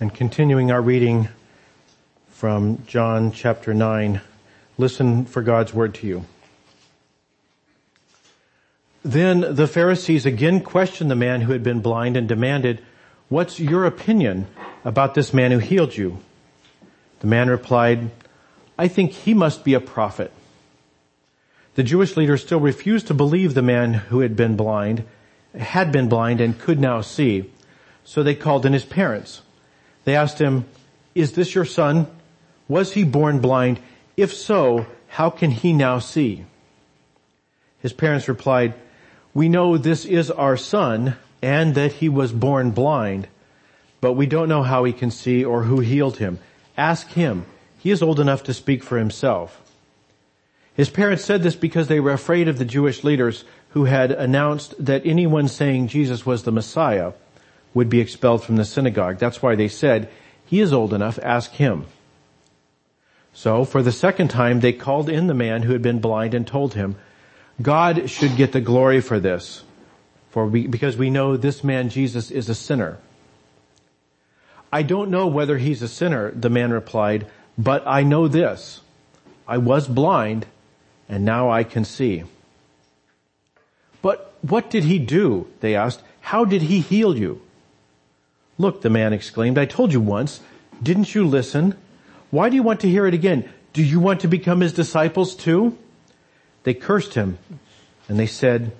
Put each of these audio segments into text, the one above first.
and continuing our reading from John chapter 9. Listen for God's word to you. Then the Pharisees again questioned the man who had been blind and demanded, what's your opinion about this man who healed you? The man replied, I think he must be a prophet. The Jewish leaders still refused to believe the man who had been blind, had been blind and could now see. So they called in his parents. They asked him, is this your son? Was he born blind? If so, how can he now see? His parents replied, we know this is our son and that he was born blind, but we don't know how he can see or who healed him. Ask him. He is old enough to speak for himself. His parents said this because they were afraid of the Jewish leaders who had announced that anyone saying Jesus was the Messiah would be expelled from the synagogue. That's why they said, he is old enough, ask him. So for the second time, they called in the man who had been blind and told him, God should get the glory for this, for we, because we know this man Jesus is a sinner. I don't know whether he's a sinner, the man replied, but I know this. I was blind and now I can see. But what did he do? They asked. How did he heal you? Look, the man exclaimed, I told you once. Didn't you listen? Why do you want to hear it again? Do you want to become his disciples too? They cursed him and they said,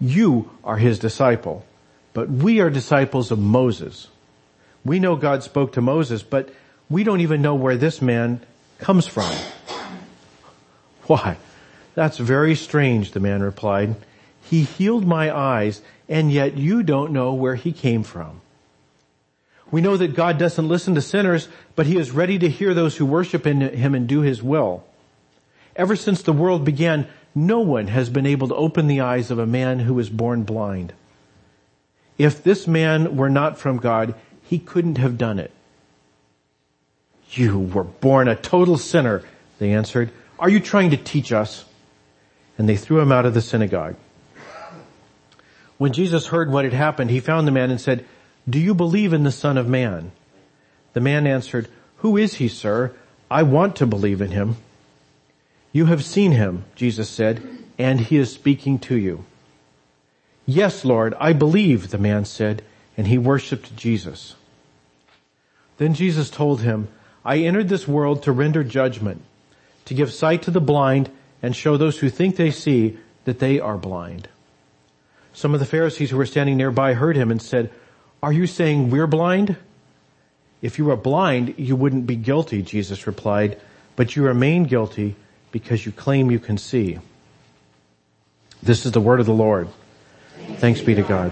you are his disciple, but we are disciples of Moses. We know God spoke to Moses, but we don't even know where this man comes from. Why? That's very strange, the man replied. He healed my eyes, and yet you don't know where he came from. We know that God doesn't listen to sinners, but he is ready to hear those who worship in him and do his will. Ever since the world began, no one has been able to open the eyes of a man who was born blind. If this man were not from God, he couldn't have done it. You were born a total sinner, they answered. Are you trying to teach us? And they threw him out of the synagogue. When Jesus heard what had happened, he found the man and said, do you believe in the Son of Man? The man answered, Who is he, sir? I want to believe in him. You have seen him, Jesus said, and he is speaking to you. Yes, Lord, I believe, the man said, and he worshiped Jesus. Then Jesus told him, I entered this world to render judgment, to give sight to the blind and show those who think they see that they are blind. Some of the Pharisees who were standing nearby heard him and said, are you saying we're blind? If you were blind, you wouldn't be guilty, Jesus replied, but you remain guilty because you claim you can see. This is the word of the Lord. Thanks be to God.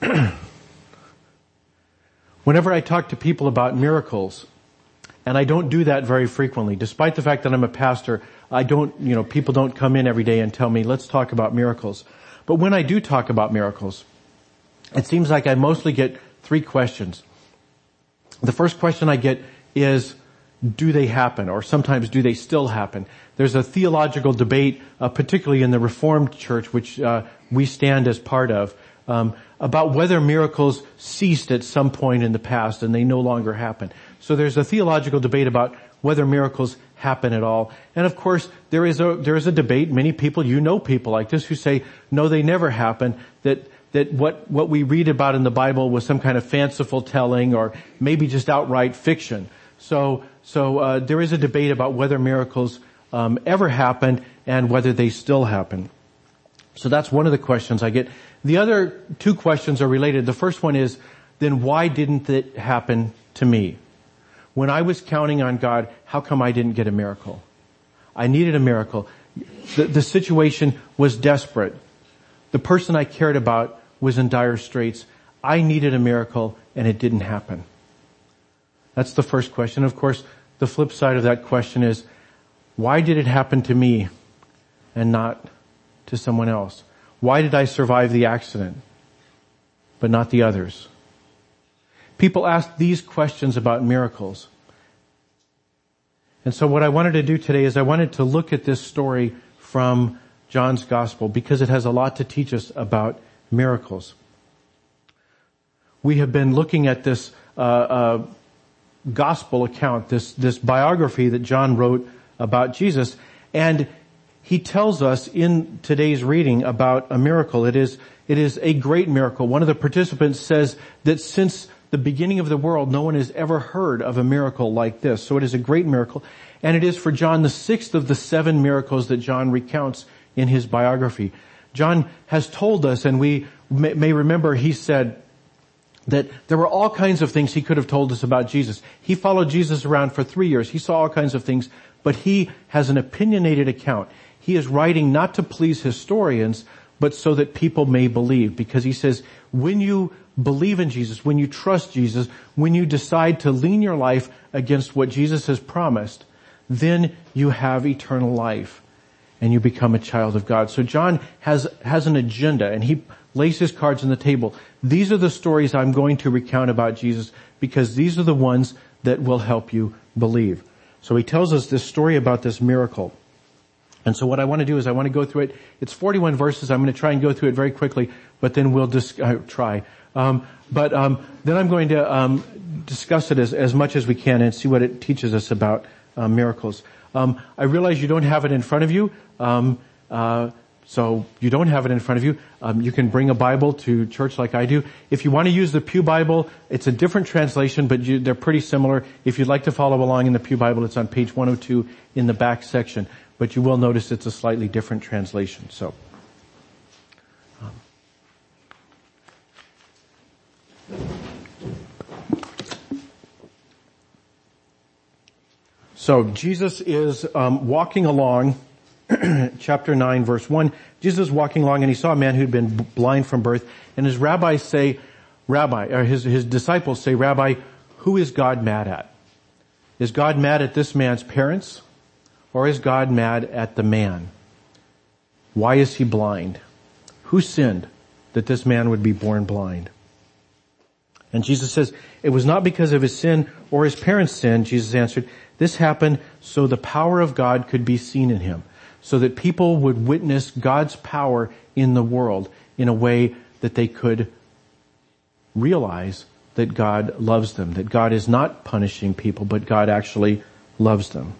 Whenever I talk to people about miracles, and I don't do that very frequently, despite the fact that I'm a pastor, I don't, you know, people don't come in every day and tell me, let's talk about miracles. But when I do talk about miracles, it seems like I mostly get three questions. The first question I get is, do they happen? Or sometimes do they still happen? There's a theological debate, uh, particularly in the Reformed Church, which uh, we stand as part of, um, about whether miracles ceased at some point in the past and they no longer happen. So there's a theological debate about whether miracles happen at all. And of course, there is a, there is a debate. Many people, you know people like this who say, no, they never happen. That, that what, what we read about in the Bible was some kind of fanciful telling or maybe just outright fiction. So, so, uh, there is a debate about whether miracles, um, ever happened and whether they still happen. So that's one of the questions I get. The other two questions are related. The first one is, then why didn't it happen to me? When I was counting on God, how come I didn't get a miracle? I needed a miracle. The, the situation was desperate. The person I cared about was in dire straits. I needed a miracle and it didn't happen. That's the first question. Of course, the flip side of that question is, why did it happen to me and not to someone else? Why did I survive the accident, but not the others? People ask these questions about miracles. And so what I wanted to do today is I wanted to look at this story from John's gospel because it has a lot to teach us about miracles. We have been looking at this uh, uh, gospel account, this this biography that John wrote about Jesus, and he tells us in today's reading about a miracle. It is it is a great miracle. One of the participants says that since the beginning of the world, no one has ever heard of a miracle like this. So it is a great miracle. And it is for John the sixth of the seven miracles that John recounts in his biography. John has told us, and we may remember he said that there were all kinds of things he could have told us about Jesus. He followed Jesus around for three years. He saw all kinds of things, but he has an opinionated account. He is writing not to please historians, but so that people may believe. Because he says, when you believe in Jesus, when you trust Jesus, when you decide to lean your life against what Jesus has promised, then you have eternal life and you become a child of God. So John has, has an agenda and he lays his cards on the table. These are the stories I'm going to recount about Jesus because these are the ones that will help you believe. So he tells us this story about this miracle. And so what I want to do is I want to go through it. It's 41 verses. I'm going to try and go through it very quickly, but then we'll just uh, try. Um, but um, then I'm going to um, discuss it as, as much as we can and see what it teaches us about uh, miracles. Um, I realize you don't have it in front of you, um, uh, so you don't have it in front of you. Um, you can bring a Bible to church like I do. If you want to use the Pew Bible, it's a different translation, but you, they're pretty similar. If you'd like to follow along in the Pew Bible, it's on page 102 in the back section. But you will notice it's a slightly different translation. So. So Jesus is um, walking along, chapter 9 verse 1. Jesus is walking along and he saw a man who'd been blind from birth and his rabbis say, Rabbi, or his, his disciples say, Rabbi, who is God mad at? Is God mad at this man's parents or is God mad at the man? Why is he blind? Who sinned that this man would be born blind? And Jesus says, it was not because of his sin or his parents' sin, Jesus answered. This happened so the power of God could be seen in him. So that people would witness God's power in the world in a way that they could realize that God loves them, that God is not punishing people, but God actually loves them.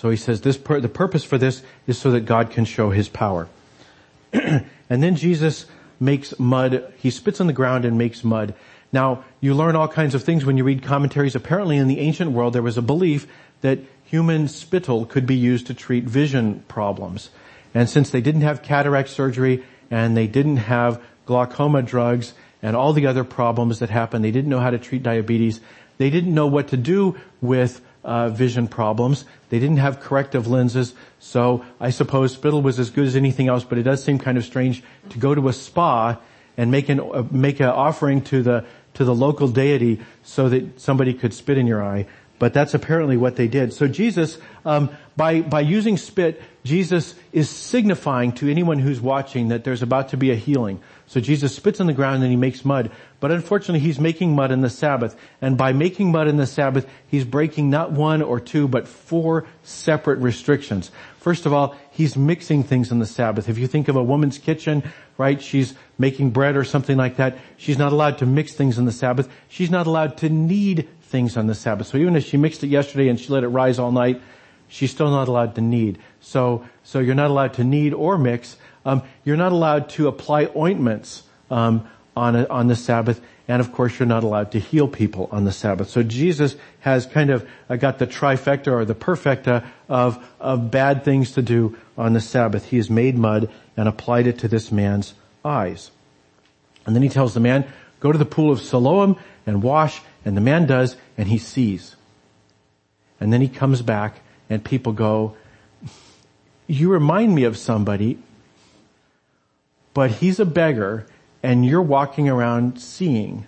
So he says this, the purpose for this is so that God can show his power. and then Jesus makes mud. He spits on the ground and makes mud. Now, you learn all kinds of things when you read commentaries. Apparently in the ancient world there was a belief that human spittle could be used to treat vision problems. And since they didn't have cataract surgery and they didn't have glaucoma drugs and all the other problems that happen, they didn't know how to treat diabetes, they didn't know what to do with uh, vision problems. They didn't have corrective lenses, so I suppose spittle was as good as anything else. But it does seem kind of strange to go to a spa and make an uh, make an offering to the to the local deity so that somebody could spit in your eye. But that's apparently what they did. So Jesus, um, by by using spit, Jesus is signifying to anyone who's watching that there's about to be a healing. So Jesus spits on the ground and he makes mud. But unfortunately, he's making mud in the Sabbath. And by making mud in the Sabbath, he's breaking not one or two, but four separate restrictions. First of all, he's mixing things in the Sabbath. If you think of a woman's kitchen, right, she's making bread or something like that, she's not allowed to mix things in the Sabbath. She's not allowed to knead things on the Sabbath. So even if she mixed it yesterday and she let it rise all night, she's still not allowed to knead. So, so you're not allowed to knead or mix. Um, you're not allowed to apply ointments um, on a, on the Sabbath, and of course you're not allowed to heal people on the Sabbath. So Jesus has kind of uh, got the trifecta or the perfecta of of bad things to do on the Sabbath. He has made mud and applied it to this man's eyes, and then he tells the man, "Go to the pool of Siloam and wash." And the man does, and he sees. And then he comes back, and people go, "You remind me of somebody." But he's a beggar and you're walking around seeing.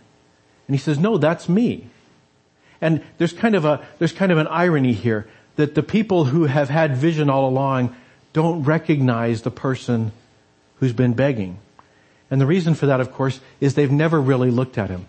And he says, no, that's me. And there's kind of a, there's kind of an irony here that the people who have had vision all along don't recognize the person who's been begging. And the reason for that, of course, is they've never really looked at him.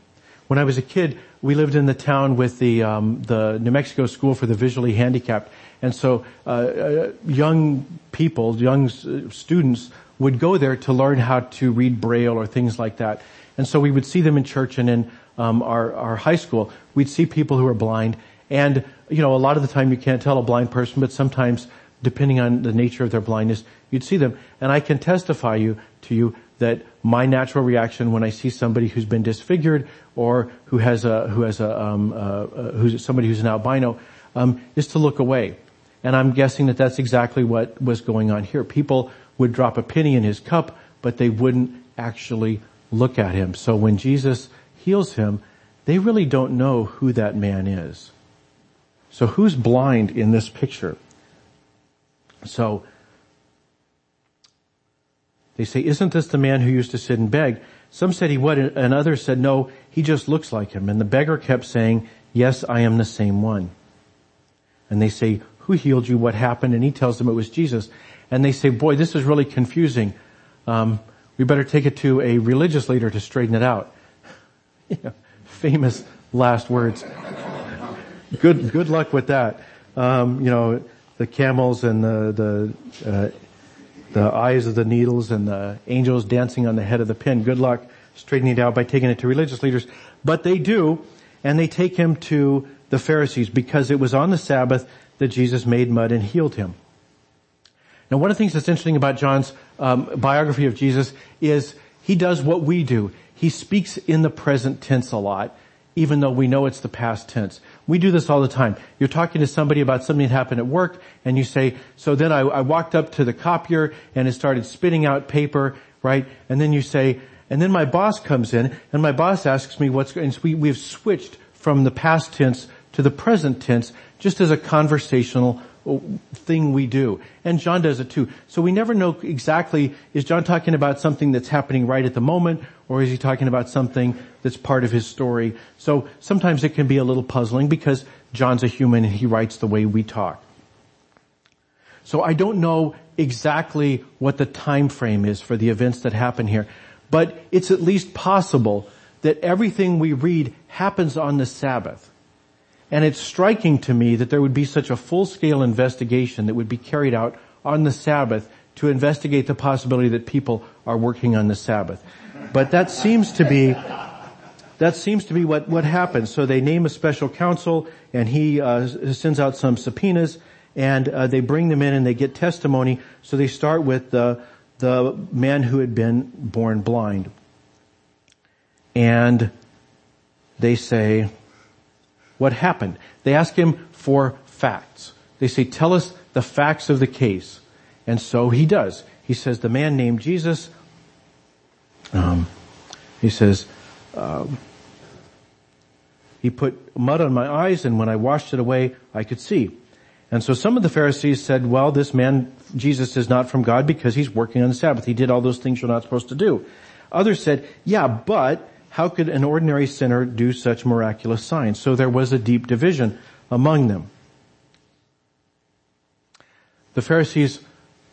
When I was a kid, we lived in the town with the um, the New Mexico School for the Visually Handicapped, and so uh, uh, young people, young students, would go there to learn how to read Braille or things like that. And so we would see them in church and in um, our our high school. We'd see people who are blind, and you know, a lot of the time you can't tell a blind person, but sometimes, depending on the nature of their blindness, you'd see them. And I can testify you to you that my natural reaction when I see somebody who's been disfigured or who has a who has a um, uh, uh, who's somebody who's an albino um, is to look away. And I'm guessing that that's exactly what was going on here. People would drop a penny in his cup, but they wouldn't actually look at him. So when Jesus heals him, they really don't know who that man is. So who's blind in this picture? So they say, isn't this the man who used to sit and beg? Some said he would, and others said, no, he just looks like him. And the beggar kept saying, yes, I am the same one. And they say, who healed you? What happened? And he tells them it was Jesus. And they say, boy, this is really confusing. Um, we better take it to a religious leader to straighten it out. famous last words. good, good luck with that. Um, you know, the camels and the, the, uh, the eyes of the needles and the angels dancing on the head of the pin. Good luck straightening it out by taking it to religious leaders. But they do, and they take him to the Pharisees because it was on the Sabbath that Jesus made mud and healed him. Now one of the things that's interesting about John's um, biography of Jesus is he does what we do. He speaks in the present tense a lot, even though we know it's the past tense. We do this all the time. You're talking to somebody about something that happened at work and you say, so then I, I walked up to the copier and it started spitting out paper, right? And then you say, and then my boss comes in and my boss asks me what's going, we, we've switched from the past tense to the present tense just as a conversational uh, thing we do. And John does it too. So we never know exactly, is John talking about something that's happening right at the moment, or is he talking about something that's part of his story? So sometimes it can be a little puzzling because John's a human and he writes the way we talk. So I don't know exactly what the time frame is for the events that happen here, but it's at least possible that everything we read happens on the Sabbath. And it's striking to me that there would be such a full-scale investigation that would be carried out on the Sabbath to investigate the possibility that people are working on the Sabbath. But that seems to be that seems to be what, what happens. So they name a special counsel and he uh, sends out some subpoenas and uh, they bring them in and they get testimony. So they start with the, the man who had been born blind. And they say, what happened. They ask him for facts. They say, tell us the facts of the case. And so he does. He says, the man named Jesus, um, he says, um, he put mud on my eyes and when I washed it away, I could see. And so some of the Pharisees said, well, this man, Jesus is not from God because he's working on the Sabbath. He did all those things you're not supposed to do. Others said, yeah, but how could an ordinary sinner do such miraculous signs? So there was a deep division among them. The Pharisees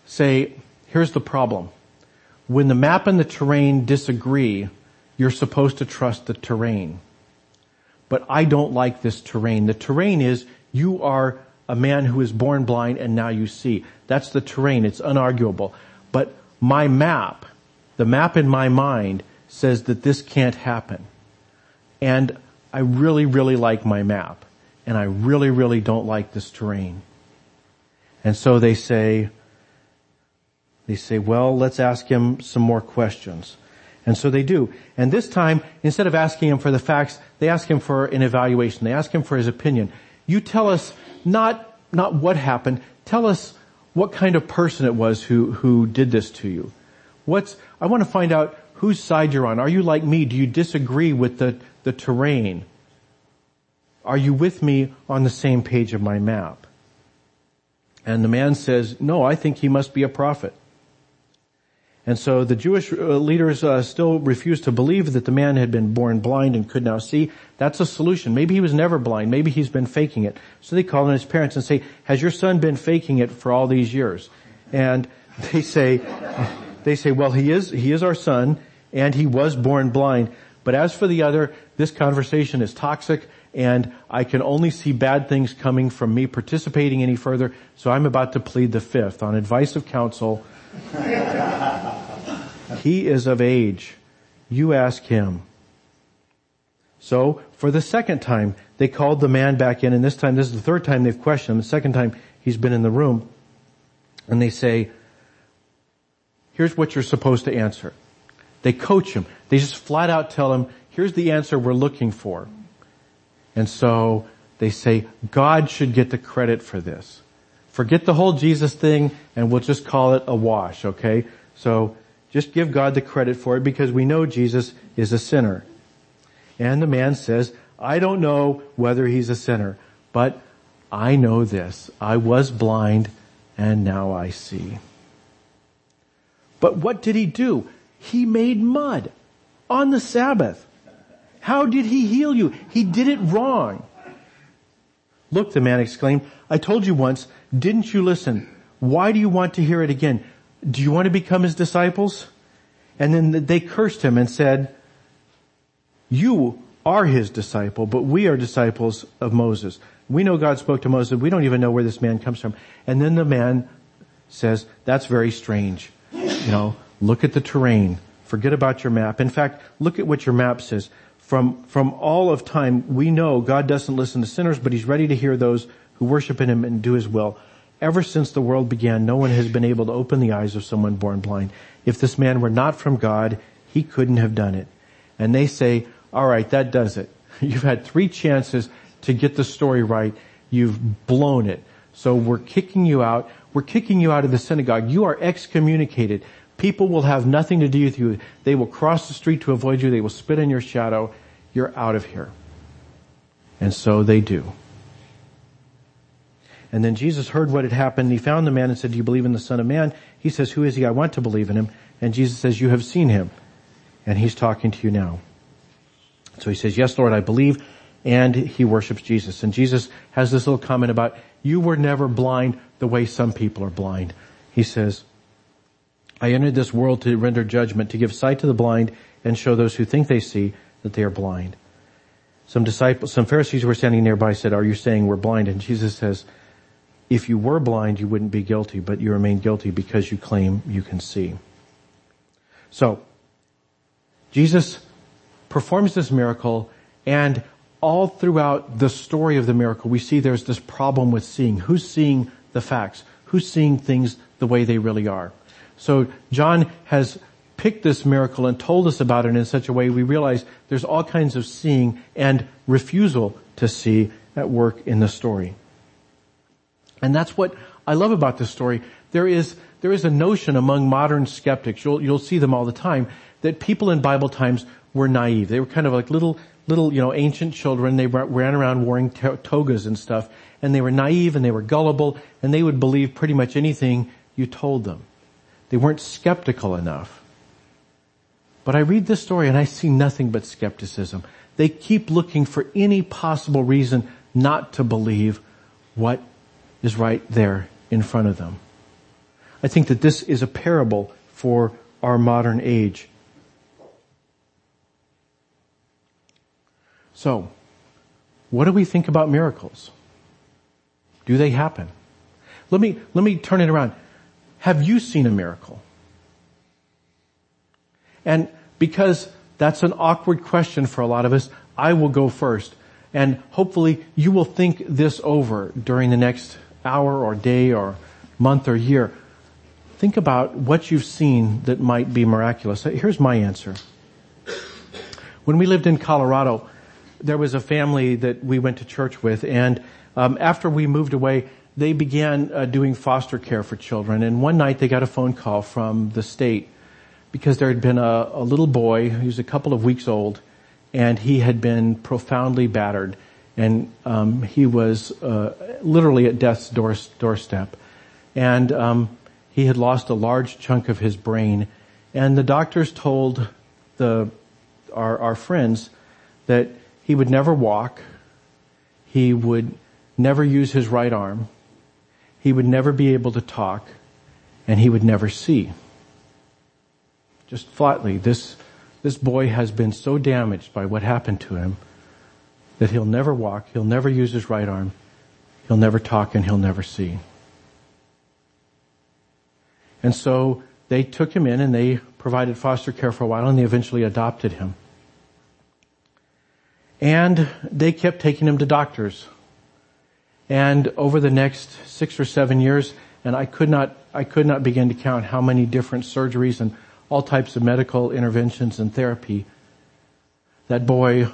say, here's the problem. When the map and the terrain disagree, you're supposed to trust the terrain. But I don't like this terrain. The terrain is you are a man who is born blind and now you see. That's the terrain. It's unarguable. But my map, the map in my mind says that this can't happen. And I really, really like my map. And I really, really don't like this terrain. And so they say, they say, well, let's ask him some more questions. And so they do. And this time, instead of asking him for the facts, they ask him for an evaluation. They ask him for his opinion. You tell us not, not what happened. Tell us what kind of person it was who, who did this to you. What's, I want to find out whose side you're on. Are you like me? Do you disagree with the, the terrain? Are you with me on the same page of my map? And the man says, no, I think he must be a prophet. And so the Jewish uh, leaders uh, still refused to believe that the man had been born blind and could now see. That's a solution. Maybe he was never blind. Maybe he's been faking it. So they call in his parents and say, has your son been faking it for all these years? And they say, they say, well, he is, he is our son and he was born blind, But as for the other, this conversation is toxic and I can only see bad things coming from me participating any further, so I'm about to plead the fifth. On advice of counsel, he is of age. You ask him. So, for the second time, they called the man back in, and this time, this is the third time they've questioned him. The second time he's been in the room, and they say, here's what you're supposed to answer. They coach him. They just flat out tell him, here's the answer we're looking for. And so they say, God should get the credit for this. Forget the whole Jesus thing and we'll just call it a wash, okay? So just give God the credit for it because we know Jesus is a sinner. And the man says, I don't know whether he's a sinner, but I know this. I was blind and now I see. But what did he do? He made mud on the Sabbath. How did he heal you? He did it wrong. Look, the man exclaimed, I told you once, didn't you listen? Why do you want to hear it again? Do you want to become his disciples? And then they cursed him and said, you are his disciple, but we are disciples of Moses. We know God spoke to Moses. We don't even know where this man comes from. And then the man says, that's very strange. You know, look at the terrain. Forget about your map. In fact, look at what your map says. From, from all of time, we know God doesn't listen to sinners, but He's ready to hear those who worship in Him and do His will. Ever since the world began, no one has been able to open the eyes of someone born blind. If this man were not from God, he couldn't have done it. And they say, alright, that does it. You've had three chances to get the story right. You've blown it. So we're kicking you out. We're kicking you out of the synagogue. You are excommunicated. People will have nothing to do with you. They will cross the street to avoid you. They will spit in your shadow. You're out of here. And so they do. And then Jesus heard what had happened. He found the man and said, do you believe in the son of man? He says, who is he? I want to believe in him. And Jesus says, you have seen him. And he's talking to you now. So he says, yes, Lord, I believe. And he worships Jesus. And Jesus has this little comment about, you were never blind the way some people are blind. He says, I entered this world to render judgment, to give sight to the blind and show those who think they see that they are blind. Some disciples, some Pharisees who were standing nearby said, are you saying we're blind? And Jesus says, if you were blind, you wouldn't be guilty, but you remain guilty because you claim you can see. So, Jesus performs this miracle and all throughout the story of the miracle, we see there's this problem with seeing. Who's seeing the facts? Who's seeing things the way they really are? So John has picked this miracle and told us about it in such a way we realize there's all kinds of seeing and refusal to see at work in the story. And that's what I love about this story. There is, there is a notion among modern skeptics, you'll, you'll see them all the time, that people in Bible times were naive. They were kind of like little, little, you know, ancient children. They ran around wearing togas and stuff, and they were naive and they were gullible, and they would believe pretty much anything you told them. They weren't skeptical enough. But I read this story and I see nothing but skepticism. They keep looking for any possible reason not to believe what is right there in front of them. I think that this is a parable for our modern age. So, what do we think about miracles? Do they happen? Let me, let me turn it around. Have you seen a miracle? And because that's an awkward question for a lot of us, I will go first. And hopefully you will think this over during the next hour or day or month or year. Think about what you've seen that might be miraculous. Here's my answer. When we lived in Colorado, there was a family that we went to church with and um, after we moved away, they began uh, doing foster care for children. And one night they got a phone call from the state because there had been a, a little boy who was a couple of weeks old, and he had been profoundly battered, and um, he was uh, literally at death's door, doorstep, and um, he had lost a large chunk of his brain. And the doctors told the our, our friends that he would never walk, he would never use his right arm, he would never be able to talk and he would never see. Just flatly, this this boy has been so damaged by what happened to him that he'll never walk, he'll never use his right arm, he'll never talk, and he'll never see. And so they took him in and they provided foster care for a while and they eventually adopted him. And they kept taking him to doctors. And over the next six or seven years, and I could not, I could not begin to count how many different surgeries and all types of medical interventions and therapy. That boy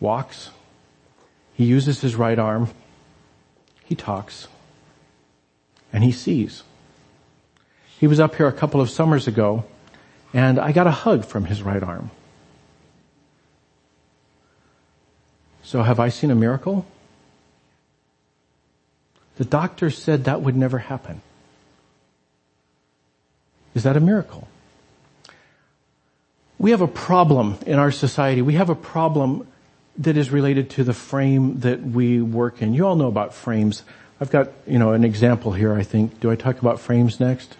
walks. He uses his right arm. He talks. And he sees. He was up here a couple of summers ago and I got a hug from his right arm. So have I seen a miracle? The doctor said that would never happen. Is that a miracle? We have a problem in our society. We have a problem that is related to the frame that we work in. You all know about frames. I've got, you know, an example here, I think. Do I talk about frames next?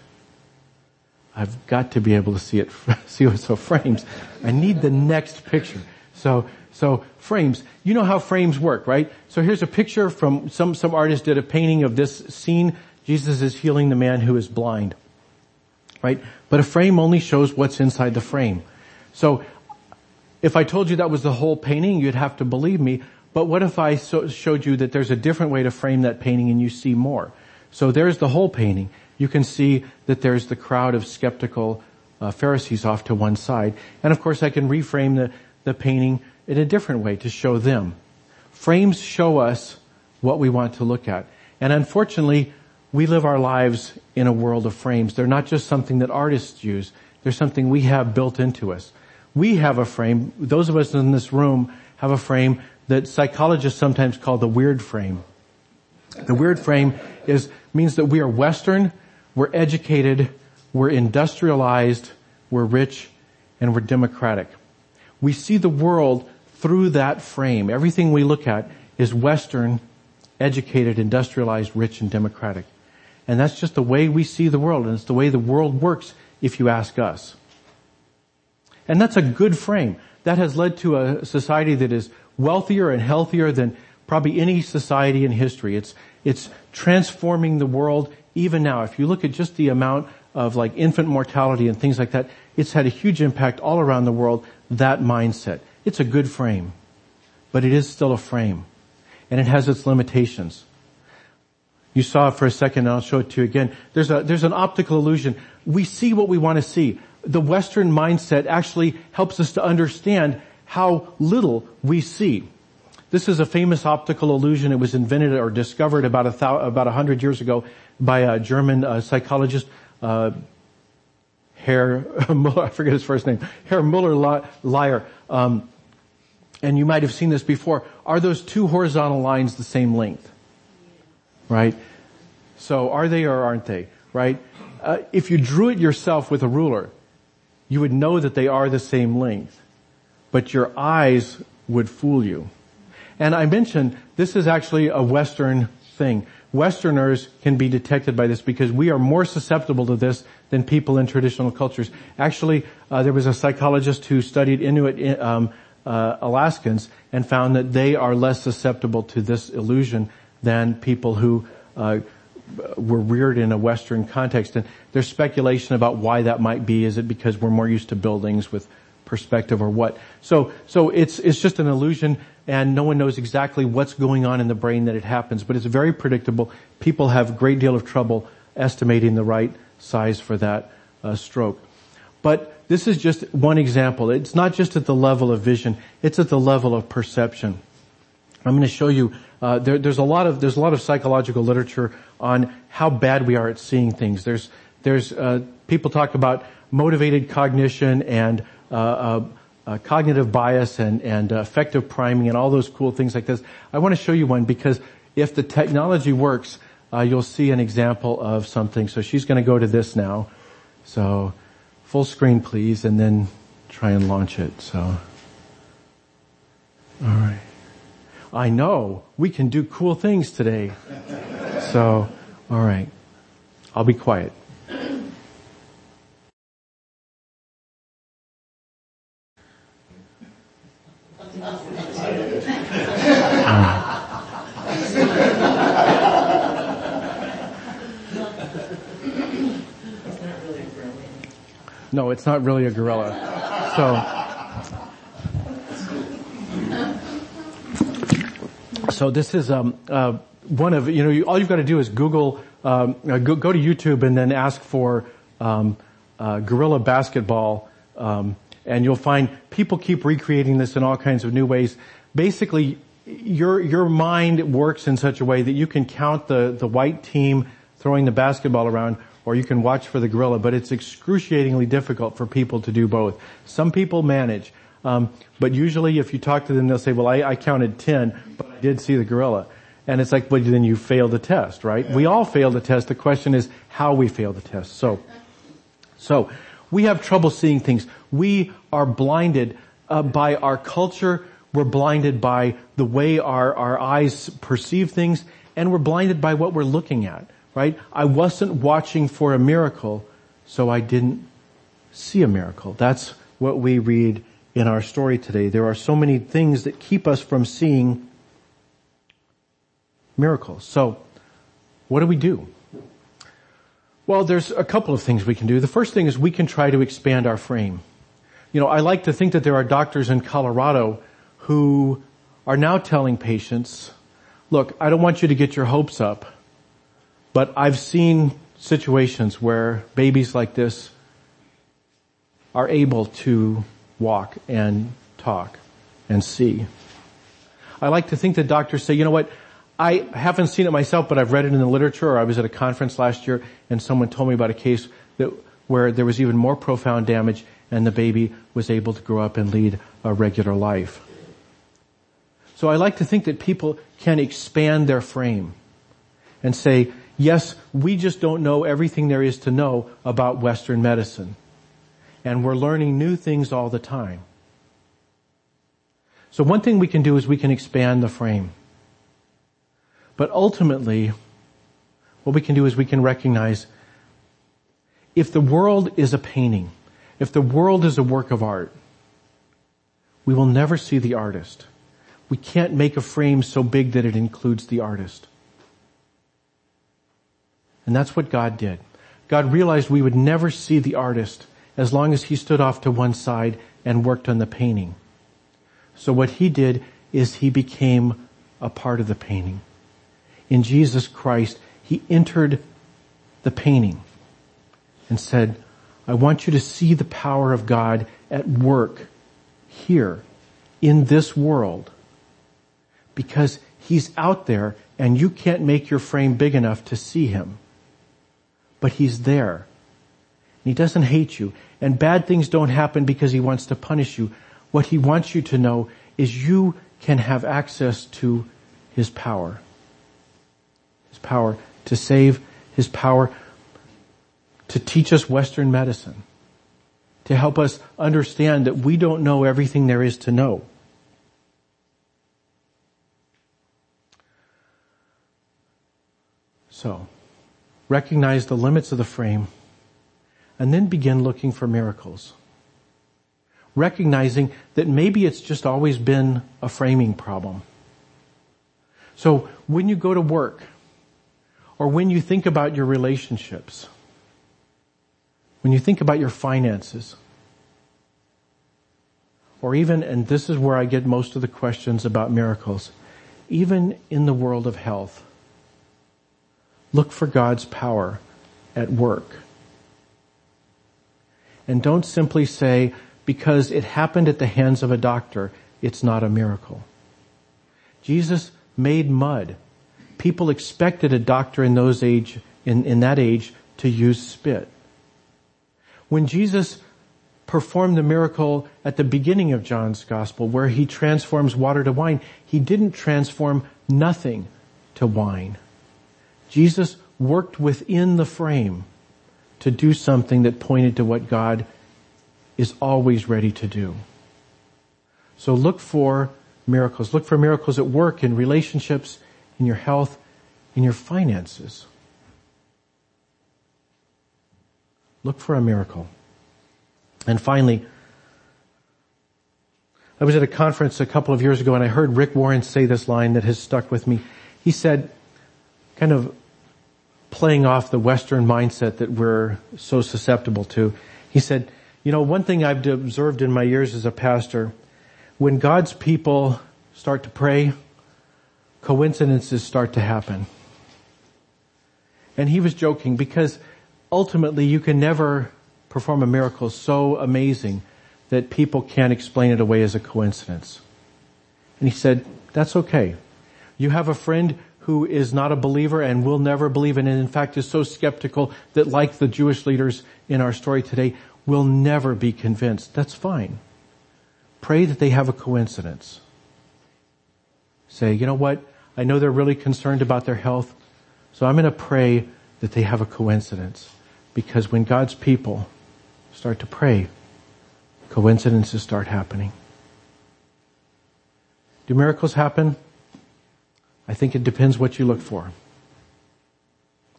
I've got to be able to see it, see what so frames. I need the next picture. So, so frames. You know how frames work, right? So here's a picture from some, some artist did a painting of this scene. Jesus is healing the man who is blind. Right? But a frame only shows what's inside the frame. So if I told you that was the whole painting, you'd have to believe me. But what if I so, showed you that there's a different way to frame that painting and you see more? So there's the whole painting. You can see that there's the crowd of skeptical uh, Pharisees off to one side. And of course I can reframe the, the painting in a different way to show them. Frames show us what we want to look at. And unfortunately, we live our lives in a world of frames. They're not just something that artists use. They're something we have built into us. We have a frame, those of us in this room have a frame that psychologists sometimes call the weird frame. The weird frame is, means that we are Western, we're educated, we're industrialized, we're rich, and we're democratic. We see the world through that frame. Everything we look at is Western, educated, industrialized, rich, and democratic. And that's just the way we see the world, and it's the way the world works if you ask us. And that's a good frame. That has led to a society that is wealthier and healthier than probably any society in history. It's, it's transforming the world even now. If you look at just the amount of like infant mortality and things like that, it's had a huge impact all around the world, that mindset. It's a good frame, but it is still a frame and it has its limitations. You saw it for a second and I'll show it to you again. There's a, there's an optical illusion. We see what we want to see. The Western mindset actually helps us to understand how little we see. This is a famous optical illusion. It was invented or discovered about a about a hundred years ago by a German uh, psychologist, uh, Herr Muller. I forget his first name. Herr Muller Lyer. Um, and you might have seen this before. Are those two horizontal lines the same length? Right. So are they or aren't they? Right. Uh, if you drew it yourself with a ruler, you would know that they are the same length, but your eyes would fool you. And I mentioned this is actually a Western thing. Westerners can be detected by this because we are more susceptible to this than people in traditional cultures. Actually, uh, there was a psychologist who studied Inuit um, uh, Alaskans and found that they are less susceptible to this illusion than people who uh, were reared in a Western context. And there's speculation about why that might be. Is it because we're more used to buildings with perspective or what? So, so it's, it's just an illusion and no one knows exactly what's going on in the brain that it happens, but it's very predictable. People have a great deal of trouble estimating the right size for that uh, stroke. But this is just one example. It's not just at the level of vision, it's at the level of perception. I'm going to show you, uh, there, there's a lot of, there's a lot of psychological literature on how bad we are at seeing things. There's, there's, uh, people talk about motivated cognition and, uh, uh uh, cognitive bias and, and affective priming and all those cool things like this. I want to show you one because if the technology works, uh, you'll see an example of something. So she's going to go to this now. So full screen please and then try and launch it. So, I know we can do cool things today. so, all right. I'll be quiet. No, it's not really a gorilla. So so this is um, uh, one of you know you, all you've got to do is Google um, uh, go, go, to YouTube and then ask for um, uh, gorilla basketball, um, and you'll find people keep recreating this in all kinds of new ways. Basically, your your mind works in such a way that you can count the the white team throwing the basketball around, or you can watch for the gorilla. But it's excruciatingly difficult for people to do both. Some people manage, um, but usually, if you talk to them, they'll say, "Well, I, I counted ten, but I did see the gorilla." And it's like, but then you failed the test, right? We all fail the test. The question is how we fail the test. So, so we have trouble seeing things. We are blinded uh, by our culture we're blinded by the way our, our eyes perceive things and we're blinded by what we're looking at, right? I wasn't watching for a miracle, so I didn't see a miracle. That's what we read in our story today. There are so many things that keep us from seeing miracles. So, what do we do? Well, there's a couple of things we can do. The first thing is we can try to expand our frame. You know, I like to think that there are doctors in Colorado who are now telling patients, look, I don't want you to get your hopes up, but I've seen situations where babies like this are able to walk and talk and see. I like to think that doctors say, you know what, I haven't seen it myself, but I've read it in the literature, or I was at a conference last year and someone told me about a case that, where there was even more profound damage and the baby was able to grow up and lead a regular life. So I like to think that people can expand their frame and say, yes, we just don't know everything there is to know about Western medicine. And we're learning new things all the time. So one thing we can do is we can expand the frame. But ultimately, what we can do is we can recognize if the world is a painting, if the world is a work of art, we will never see the artist we can't make a frame so big that it includes the artist. And that's what God did. God realized we would never see the artist as long as he stood off to one side and worked on the painting. So what he did is he became a part of the painting. In Jesus Christ, he entered the painting and said, I want you to see the power of God at work here in this world because he's out there and you can't make your frame big enough to see him. But he's there. And he doesn't hate you. And bad things don't happen because he wants to punish you. What he wants you to know is you can have access to his power. His power to save, his power to teach us Western medicine, to help us understand that we don't know everything there is to know. So, recognize the limits of the frame and then begin looking for miracles. Recognizing that maybe it's just always been a framing problem. So when you go to work or when you think about your relationships, when you think about your finances, or even, and this is where I get most of the questions about miracles, even in the world of health, Look for God's power at work. And don't simply say, because it happened at the hands of a doctor, it's not a miracle. Jesus made mud. People expected a doctor in those age, in, in that age, to use spit. When Jesus performed the miracle at the beginning of John's gospel where he transforms water to wine, he didn't transform nothing to wine. Jesus worked within the frame to do something that pointed to what God is always ready to do. So look for miracles. Look for miracles at work, in relationships, in your health, in your finances. Look for a miracle. And finally, I was at a conference a couple of years ago and I heard Rick Warren say this line that has stuck with me. He said, kind of playing off the Western mindset that we're so susceptible to. He said, You know, one thing I've observed in my years as a pastor, when God's people start to pray, coincidences start to happen. And he was joking because ultimately you can never perform a miracle so amazing that people can't explain it away as a coincidence. And he said, that's okay. You have a friend who is not a believer and will never believe and in fact is so skeptical that like the Jewish leaders in our story today, will never be convinced. That's fine. Pray that they have a coincidence. Say, you know what? I know they're really concerned about their health, so I'm going to pray that they have a coincidence. Because when God's people start to pray, coincidences start happening. Do miracles happen? I think it depends what you look for.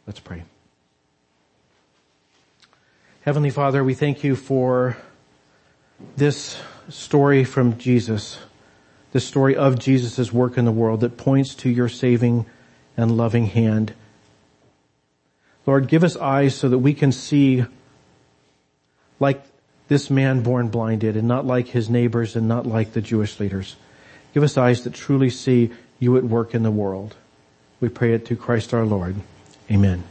Let's pray. Heavenly Father, we thank you for this story from Jesus, the story of Jesus' work in the world that points to your saving and loving hand. Lord, give us eyes so that we can see like this man born blind did and not like his neighbors and not like the Jewish leaders. Give us eyes that truly see you at work in the world. We pray it to Christ our Lord. Amen.